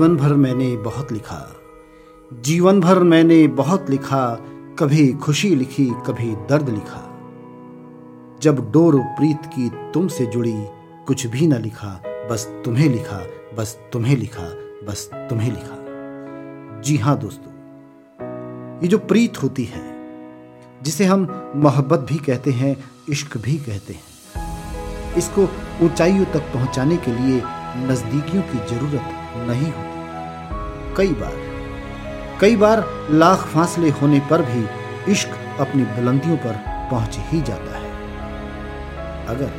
जीवन भर मैंने बहुत लिखा। जीवन भर मैंने बहुत लिखा, कभी खुशी लिखी, कभी दर्द लिखा। जब डोर प्रीत की तुमसे जुड़ी, कुछ भी न लिखा, बस तुम्हें लिखा, बस तुम्हें लिखा, बस तुम्हें लिखा। जी हाँ दोस्तों, ये जो प्रीत होती है, जिसे हम मोहब्बत भी कहते हैं, इश्क भी कहते हैं, इसको ऊंचाइयों तक पहुँचाने के लिए नजदीकियों की ज़रूरत नहीं होती। कई बार। कई बार लाख फासले होने पर भी इश्क अपनी बुलंदियों पर पहुँच ही जाता है। अगर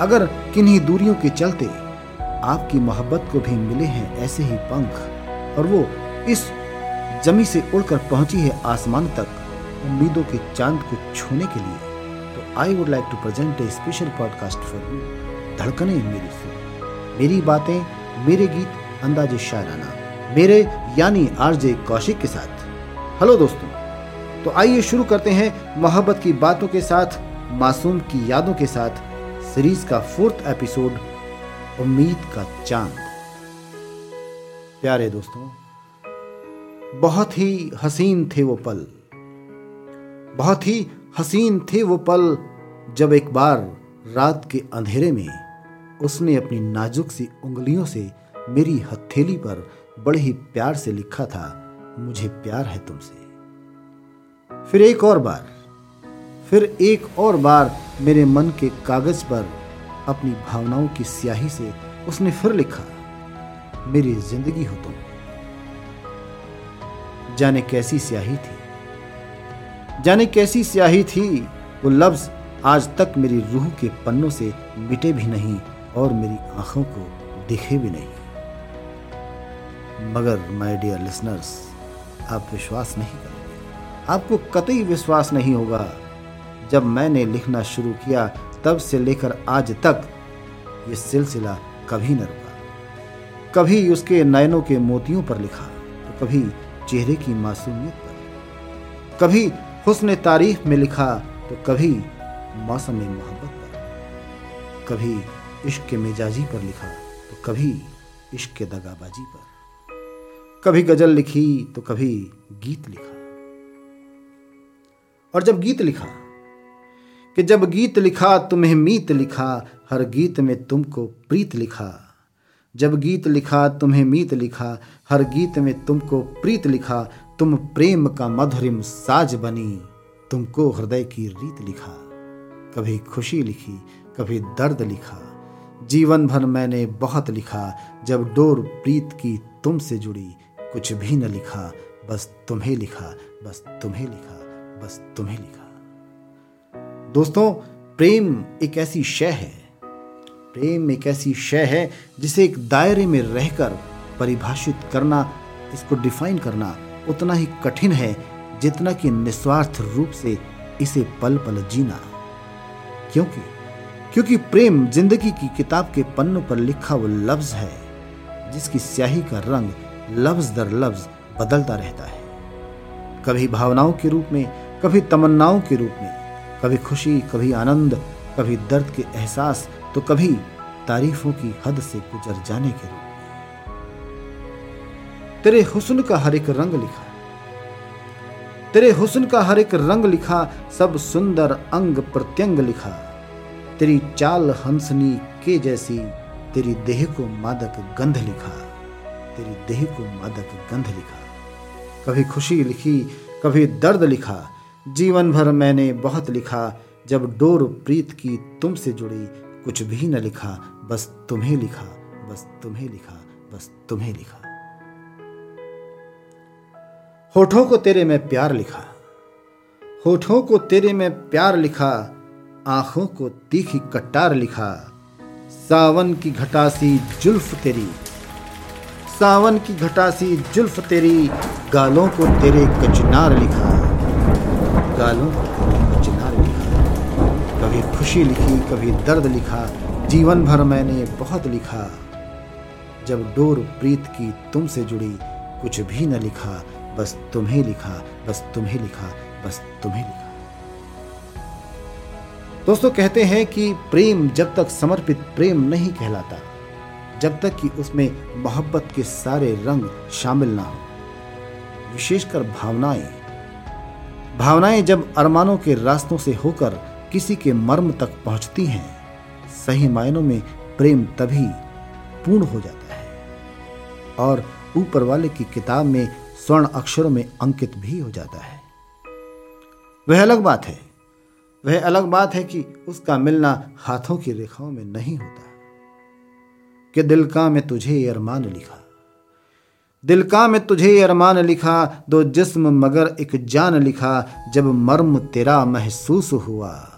अगर किन्हीं दूरियों के चलते आपकी मोहब्बत को भी मिले हैं ऐसे ही पंख, और वो इस जमी से उड़कर पहुँची है आसमान तक उम्मीदों के चाँद को छूने के लिए तो I would like to present a special podcast for you धड़कने मेरी मेरी बातें, मेरे गीत, अंदाजे शायराना। मेरे यानी आरजे कौशिक के साथ। हेलो दोस्तों तो आइए शुरू करते हैं मोहब्बत की बातों के साथ, मासूम की यादों के साथ सीरीज़ का फोर्थ एपिसोड उम्मीद का चाँद। प्यारे दोस्तों, बहुत ही हसीन थे वो पल। बहुत ही हसीन थे वो पल जब एक बार रात के अंधेरे में उसने अपनी नाजुक सी उंगलियों से मेरी हथेली पर बड़े ही प्यार से लिखा था, मुझे प्यार है तुमसे। फिर एक और बार, फिर एक और बार मेरे मन के कागज़ पर अपनी भावनाओं की स्याही से उसने फिर लिखा, मेरी ज़िंदगी हो तुम जाने कैसी स्याही थी। जाने कैसी स्याही थी, वो लफ्ज आज तक मेरी रूह के पन्नों से मिटे भी नहीं और मेरी आँखों को दिखे भी नहीं। मगर माय डियर लिसनर्स आप विश्वास नहीं करोगे। आपको कतई विश्वास नहीं होगा। जब मैंने लिखना शुरू किया, तब से लेकर आज तक ये सिलसिला कभी न रुका। कभी उसके नयनों के मोतियों पर लिखा तो कभी चेहरे की मासूमियत पर कभी हुस्न तारीफ़ में लिखा तो कभी मौसम मोहब्बत पर कभी इश्क के मिजाजी पर लिखा तो कभी इश्क के दगाबाजी पर। कभी गज़ल लिखी तो कभी गीत लिखा। और जब गीत लिखा कि जब गीत लिखा तुम्हें मीत लिखा, हर गीत में तुमको प्रीत लिखा। जब गीत लिखा तुम्हें मीत लिखा, हर गीत में तुमको प्रीत लिखा। तुम प्रेम का मधुरिम साज बनी, तुमको हृदय की रीत लिखा। कभी खुशी लिखी, कभी दर्द लिखा। जीवन भर मैंने बहुत लिखा, जब डोर प्रीत की तुमसे जुड़ी कुछ भी न लिखा, बस तुम्हें लिखा, बस तुम्हें लिखा, बस तुम्हें लिखा। दोस्तों, प्रेम एक ऐसी शय है। प्रेम एक ऐसी शय है जिसे एक दायरे में रहकर परिभाषित करना, इसको डिफाइन करना उतना ही कठिन है जितना कि निस्वार्थ रूप से इसे पल पल जीना। क्योंकि क्योंकि प्रेम ज़िंदगी की किताब के पन्नों पर लिखा वो लफ्ज है, जिसकी स्याही का रंग लफ्ज दर लफ्ज बदलता रहता है। कभी भावनाओं के रूप में, कभी तमन्नाओं के रूप में, कभी खुशी, कभी आनंद, कभी दर्द के एहसास तो कभी तारीफों की हद से गुजर जाने के रूप में। तेरे हुस्न का हर एक रंग लिखा। तेरे हुस्न का हर एक रंग लिखा, सब सुंदर अंग प्रत्यंग लिखा। तेरी चाल हंसनी के जैसी, तेरी देह को मादक गंध लिखा। तेरी देह को मादक गंध लिखा। कभी खुशी लिखी, कभी दर्द लिखा। जीवन भर मैंने बहुत लिखा, जब डोर प्रीत की तुमसे जुड़ी कुछ भी न लिखा, बस तुम्हें लिखा, बस तुम्हें लिखा, बस तुम्हें लिखा। होठों को तेरे में प्यार लिखा, होठों को तेरे में प्यार लिखा, आँखों को तीखी कट्टार लिखा। सावन की घटासी जुल्फ तेरी सावन की घटासी जुल्फ तेरी, गालों को तेरे कचनार लिखा। गालों को चिनार लिखा। कभी खुशी लिखी, कभी दर्द लिखा, जीवन भर मैंने बहुत लिखा। जब डोर प्रीत की तुमसे जुड़ी, कुछ भी न लिखा, बस तुम्हें लिखा, बस तुम्हें लिखा, बस तुम्हें लिखा। दोस्तों, कहते हैं कि प्रेम जब तक समर्पित प्रेम नहीं कहलाता। जब तक कि उसमें मोहब्बत के सारे रंग शामिल ना हो। विशेषकर भावनाएँ। भावनाएँ जब अरमानों के रास्तों से होकर किसी के मर्म तक पहुँचती हैं, सही मायनों में प्रेम तभी पूर्ण हो जाता है। और ऊपर वाले की किताब में स्वर्ण अक्षरों में अंकित भी हो जाता है। वह अलग बात है। वह अलग बात है कि उसका मिलना हाथों की रेखाओं में नहीं होता। कि दिल का में तुझे अरमान लिखा। दिल का में तुझे अरमान लिखा, दो जिस्म मगर एक जान लिखा, जब मर्म तेरा महसूस हुआ।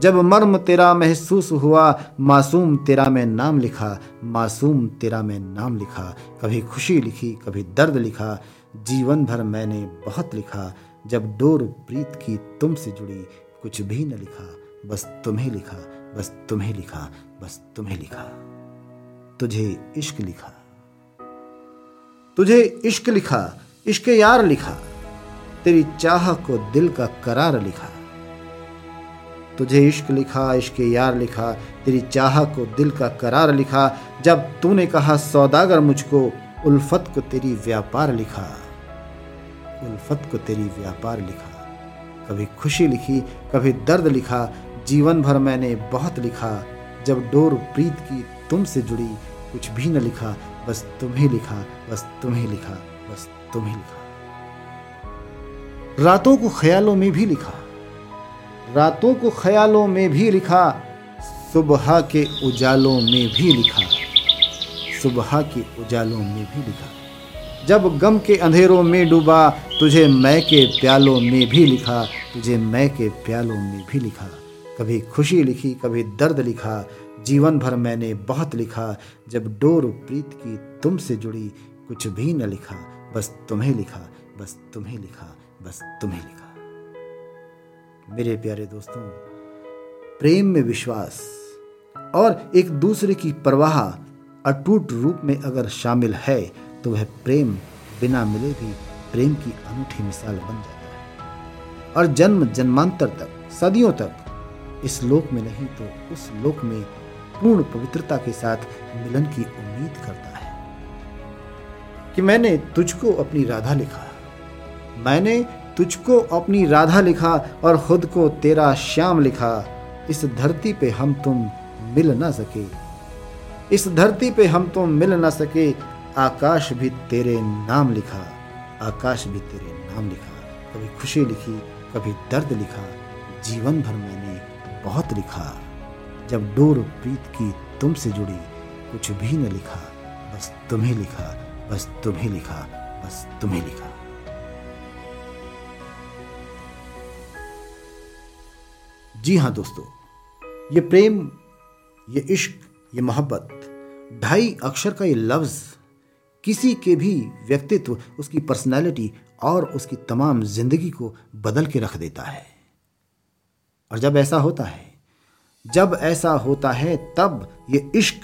जब मर्म तेरा महसूस हुआ, मासूम तेरा में नाम लिखा, मासूम तेरा में नाम लिखा। कभी खुशी लिखी, कभी दर्द लिखा, जीवन भर मैंने बहुत लिखा। जब डोर प्रीत की तुमसे जुड़ी, कुछ भी न लिखा, बस तुम्हें लिखा, बस तुम्हें लिखा, बस तुम्हें लिखा। तुझे इश्क लिखा। तुझे इश्क लिखा, इश्क यार लिखा, तेरी चाह को दिल का करार लिखा। तुझे इश्क लिखा, इश्क यार लिखा, तेरी चाह को दिल का करार लिखा, जब तूने कहा सौदागर मुझको, उल्फत को तेरी व्यापार लिखा। उल्फत को तेरी व्यापार लिखा। कभी खुशी लिखी, कभी दर्द लिखा, जीवन भर मैंने बहुत लिखा, जब डोर प्रीत की तुमसे जुड़ी कुछ भी न लिखा, बस तुम्हें लिखा, बस तुम्हें लिखा, बस तुम्हें लिखा। रातों को ख्यालों में भी लिखा, रातों को ख्यालों में भी लिखा, सुबह के उजालों में भी लिखा, सुबह के उजालों में भी लिखा। जब गम के अंधेरों में डूबा, तुझे मैं के प्यालों में भी लिखा, तुझे मैं के प्यालों में भी लिखा। कभी खुशी लिखी, कभी दर्द लिखा जीवन भर मैंने बहुत लिखा, जब डोर प्रीत की तुमसे जुड़ी कुछ भी न लिखा, बस तुम्हें लिखा, बस तुम्हें लिखा, बस तुम्हें लिखा। मेरे प्यारे दोस्तों, प्रेम में विश्वास और एक दूसरे की परवाह अटूट रूप में अगर शामिल है तो वह प्रेम बिना मिले भी प्रेम की अनूठी मिसाल बन जाता है। और जन्म जन्मांतर तक, सदियों तक इस लोक में नहीं तो उस लोक में पूर्ण पवित्रता के साथ मिलन की उम्मीद करता है कि मैंने तुझको अपनी राधा लिखा। मैंने तुझको अपनी राधा लिखा और खुद को तेरा श्याम लिखा। इस धरती पे हम तुम मिल ना सके। इस धरती पे हम तुम मिल ना सके। आकाश भी तेरे नाम लिखा। आकाश भी तेरे नाम लिखा। कभी खुशी लिखी, कभी दर्द लिखा। जीवन भर मैंने बहुत लिखा। जब डोर प्रीत की तुमसे जुड़ी कुछ भी न लिखा, बस तुम्हें लिखा, बस तुम्हें लिखा, बस तुम्हें लिखा। जी हाँ दोस्तों, ये प्रेम, ये इश्क, ये मोहब्बत, ढाई अक्षर का ये लफ्ज़, किसी के भी व्यक्तित्व, उसकी पर्सनैलिटी और उसकी तमाम ज़िंदगी को बदल के रख देता है। और जब ऐसा होता है जब ऐसा होता है, तब ये इश्क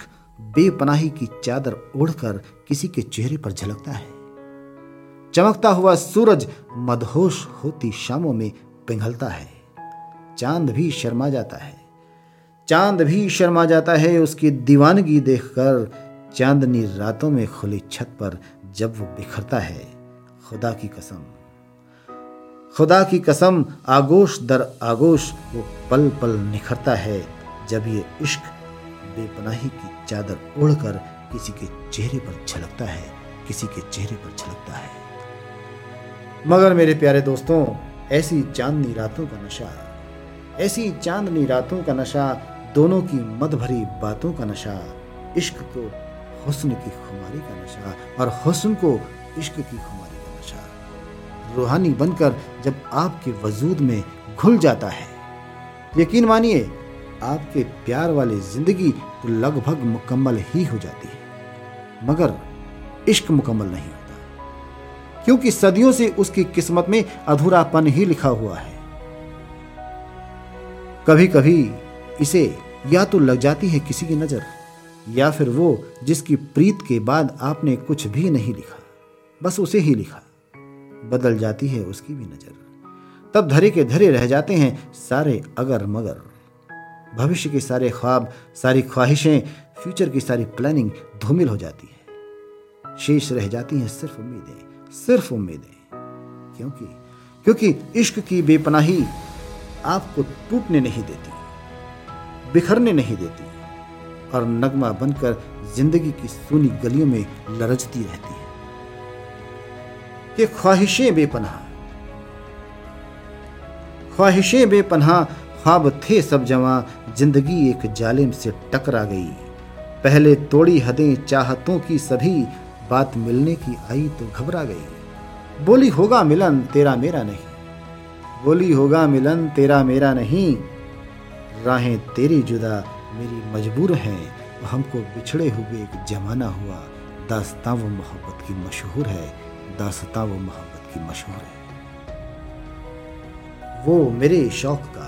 बेपनाही की चादर ओढ़कर किसी के चेहरे पर झलकता है। चमकता हुआ सूरज मदहोश होती शामों में पिघलता है। चाँद भी शर्मा जाता है। चाँद भी शर्मा जाता है, उसकी दीवानगी देखकर चांदनी रातों में खुली छत पर जब वो बिखरता है, खुदा की कसम। खुदा की कसम, आगोश दर आगोश वो पल पल निखरता है। जब ये इश्क बेपनाही की चादर ओढ़कर किसी के चेहरे पर छलकता है, किसी के चेहरे पर छलकता है। मगर मेरे प्यारे दोस्तों, ऐसी चांदनी रातों का नशा, ऐसी चांदनी रातों का नशा, दोनों की मद भरी बातों का नशा, इश्क को हुस्न की खुमारी का नशा, और हुस्न को इश्क की खुमारी रूहानी बनकर जब आपके वजूद में घुल जाता है। यकीन मानिए, आपके प्यार वाली ज़िंदगी तो लगभग मुकम्मल ही हो जाती है, मगर इश्क मुकम्मल नहीं होता, क्योंकि सदियों से उसकी किस्मत में अधूरापन ही लिखा हुआ है। कभी कभी इसे या तो लग जाती है किसी की नज़र, या फिर वो जिसकी प्रीत के बाद आपने कुछ भी नहीं लिखा, बस उसे ही लिखा। बदल जाती है उसकी भी नज़र। तब धरे के धरे रह जाते हैं सारे अगर मगर। भविष्य के सारे ख्वाब, सारी ख्वाहिशें फ्यूचर की सारी प्लानिंग धूमिल हो जाती है। शेष रह जाती हैं सिर्फ़ उम्मीदें सिर्फ़ उम्मीदें। क्योंकि क्योंकि इश्क की बेपनाही आपको टूटने नहीं देती, बिखरने नहीं देती, और नगमा बनकर ज़िंदगी की सूनी गलियों में लरजती रहती है। कि ख्वाहिशें बेपनाह ख्वाहिशें बेपनाह ख्वाब थे सब जवां, ज़िंदगी एक जालिम से टकरा गई। पहले तोड़ी हदें चाहतों की सभी, बात मिलने की आई तो घबरा गई। बोली, होगा मिलन, तेरा मेरा नहीं। बोली, होगा मिलन, तेरा मेरा नहीं। राहें तेरी जुदा मेरी मजबूर हैं। हमको बिछड़े हुए एक जमाना हुआ। दास्तां वो मोहब्बत की मशहूर है। दास्तां वो मोहब्बत की मशहूर है। वो मेरे शौक का,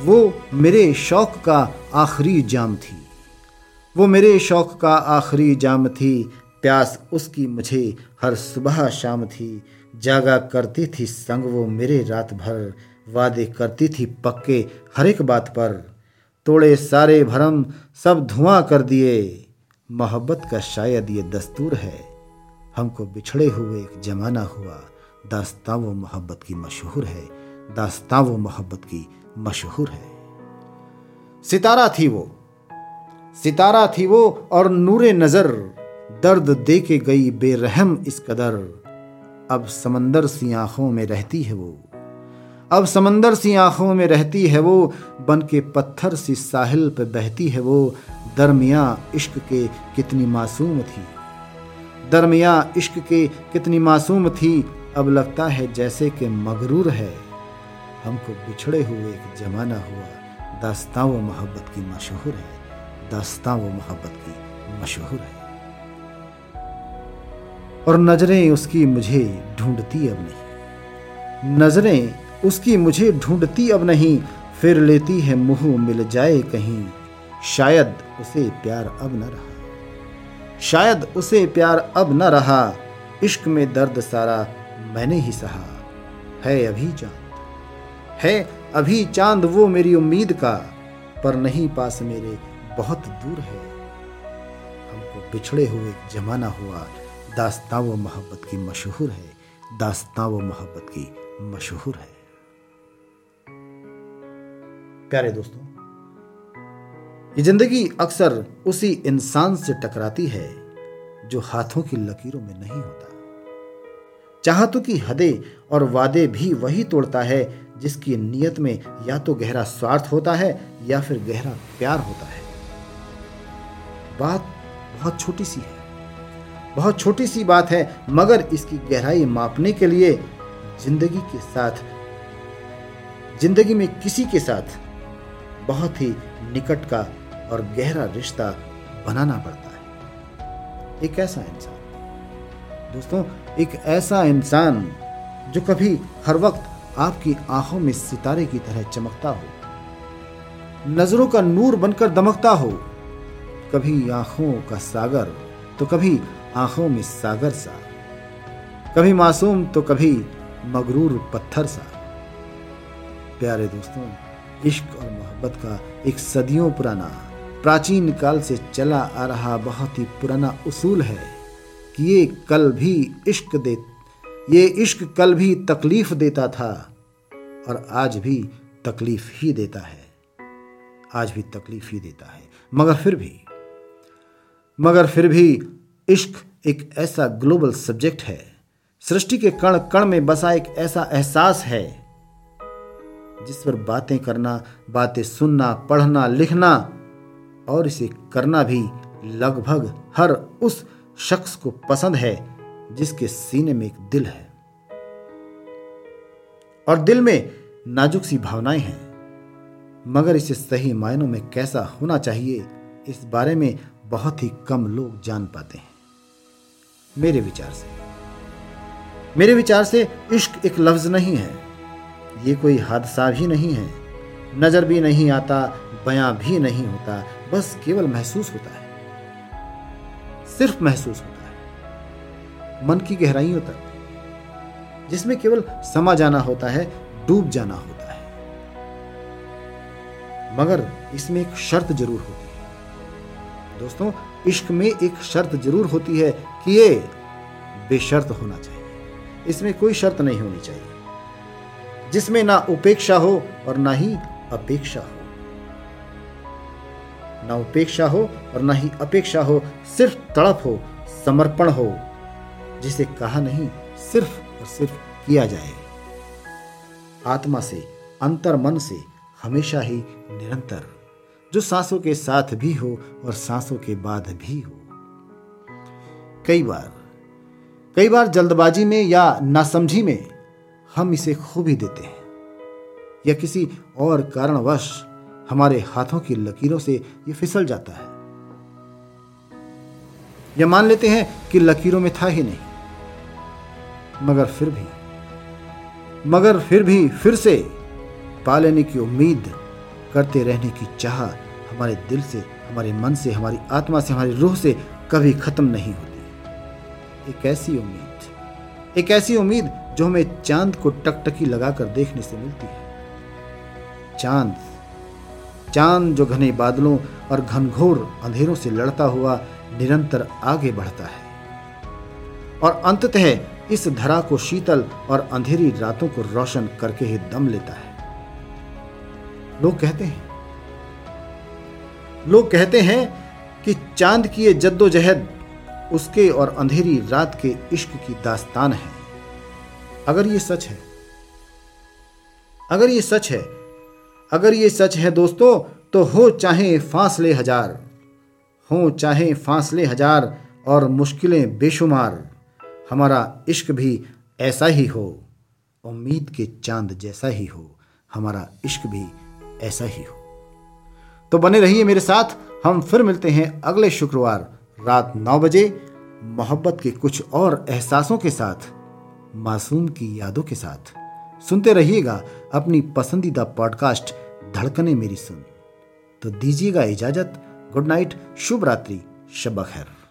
वो मेरे शौक का आखिरी जाम थी। वो मेरे शौक का आखिरी जाम थी। प्यास उसकी मुझे हर सुबह शाम थी। जागा करती थी संग वो मेरे रात भर। वादे करती थी पक्के हर एक बात पर। तोड़े सारे भरम सब धुआँ कर दिए। मोहब्बत का शायद ये दस्तूर है। हमको बिछड़े हुए एक जमाना हुआ। दास्तां वो मोहब्बत की मशहूर है। दास्तां वो मोहब्बत की मशहूर है। सितारा थी वो। सितारा थी वो और नूरे नज़र दर्द दे के गई बेरहम इस कदर। अब समंदर सी आँखों में रहती है वो। अब समंदर सी आँखों में रहती है वो। बन के पत्थर सी साहिल पे बहती है वो। दरमिया इश्क के कितनी मासूम थी। दरमिया इश्क के कितनी मासूम थी, अब लगता है जैसे कि मगरूर है। हमको बिछड़े हुए एक जमाना हुआ। दास्तां वो मोहब्बत की मशहूर है। दास्तां वो मोहब्बत की मशहूर है। और नज़रें उसकी मुझे ढूंढती अब नहीं। नज़रें उसकी मुझे ढूंढती अब नहीं। फिर लेती है मुँह मिल जाए कहीं। शायद उसे प्यार अब न रहा। शायद उसे प्यार अब न रहा। इश्क में दर्द सारा मैंने ही सहा। है अभी चाँद। है अभी चाँद वो मेरी उम्मीद का, पर नहीं पास मेरे बहुत दूर है। हमको बिछड़े हुए जमाना हुआ। दास्तां वो मोहब्बत की मशहूर है। दास्तां वो मोहब्बत की मशहूर है। प्यारे दोस्तों ये ज़िंदगी अक्सर उसी इंसान से टकराती है, जो हाथों की लकीरों में नहीं होता। चाहतों की हदें और वादे भी वही तोड़ता है, जिसकी नीयत में या तो गहरा स्वार्थ होता है, या फिर गहरा प्यार होता है। बात बहुत छोटी सी है। बहुत छोटी सी बात है, मगर इसकी गहराई मापने के लिए ज़िंदगी के साथ, ज़िंदगी में किसी के साथ बहुत ही निकट का और गहरा रिश्ता बनाना पड़ता है। एक ऐसा इंसान। दोस्तों, एक ऐसा इंसान जो कभी हर वक्त आपकी आँखों में सितारे की तरह चमकता हो, नज़रों का नूर बनकर दमकता हो, कभी आँखों का सागर तो कभी आँखों में सागर सा, कभी मासूम तो कभी मगरूर पत्थर सा। प्यारे दोस्तों, इश्क और मोहब्बत का एक सदियों पुराना प्राचीन काल से चला आ रहा बहुत ही पुराना उसूल है कि ये कल भी इश्क दे, ये इश्क कल भी तकलीफ़ देता था और आज भी तकलीफ़ ही देता है। आज भी तकलीफ़ ही देता है। मगर फिर भी, मगर फिर भी इश्क एक ऐसा ग्लोबल सब्जेक्ट है। सृष्टि के कण कण में बसा एक ऐसा एहसास है जिस पर बातें करना, बातें सुनना, पढ़ना, लिखना और इसे करना भी लगभग हर उस शख्स को पसंद है जिसके सीने में एक दिल है। और दिल में नाजुक सी भावनाएँ हैं। मगर इसे सही मायनों में कैसा होना चाहिए, इस बारे में बहुत ही कम लोग जान पाते हैं। मेरे विचार से। मेरे विचार से इश्क एक लफ्ज नहीं है। ये कोई हादसा भी नहीं है। नज़र भी नहीं आता, बयां भी नहीं होता। बस केवल महसूस होता है। सिर्फ़ महसूस होता है। मन की गहराइयों तक, जिसमें केवल समा जाना होता है, डूब जाना होता है। मगर इसमें एक शर्त ज़रूर होती है। दोस्तों, इश्क में एक शर्त ज़रूर होती है कि ये बेशर्त होना चाहिए। इसमें कोई शर्त नहीं होनी चाहिए। जिसमें ना उपेक्षा हो और ना ही अपेक्षा हो। ना उपेक्षा हो और ना ही अपेक्षा हो, सिर्फ़ तड़प हो, समर्पण हो, जिसे कहा नहीं, सिर्फ़ और सिर्फ़ किया जाए। आत्मा से, अंतर मन से, हमेशा ही निरंतर, जो सांसों के साथ भी हो और सांसों के बाद भी हो। कई बार कई बार जल्दबाजी में या नासमझी में हम इसे खो भी देते हैं, या किसी और कारणवश हमारे हाथों की लकीरों से ये फिसल जाता है। या मान लेते हैं कि लकीरों में था ही नहीं। मगर फिर भी, मगर फिर भी फिर से पा लेने की उम्मीद करते रहने की चाह हमारे दिल से, हमारे मन से, हमारी आत्मा से, हमारी रूह से कभी खत्म नहीं होती। एक ऐसी उम्मीद, एक ऐसी उम्मीद जो हमें चाँद को टकटकी लगाकर देखने से मिलती है। चाँद चाँद जो घने बादलों और घनघोर अंधेरों से लड़ता हुआ निरंतर आगे बढ़ता है। और अंततः इस धरा को शीतल और अंधेरी रातों को रोशन करके ही दम लेता है। लोग कहते हैं, लोग कहते हैं कि चाँद की ये जद्दोजहद उसके और अंधेरी रात के इश्क की दास्तान है। अगर ये सच है, अगर ये सच है अगर ये सच है दोस्तों तो हो चाहे फासले हज़ार। हो चाहे फासले हज़ार और मुश्किलें बेशुमार। हमारा इश्क भी ऐसा ही हो, उम्मीद के चाँद जैसा ही हो, हमारा इश्क भी ऐसा ही हो। तो बने रहिए मेरे साथ, हम फिर मिलते हैं अगले शुक्रवार रात नौ बजे, मोहब्बत के कुछ और एहसासों के साथ, मासूम की यादों के साथ। सुनते रहिएगा अपनी पसंदीदा पॉडकास्ट धड़कने मेरी सुन। तो दीजिएगा इजाज़त। गुड नाइट शुभ रात्रि शब खैर।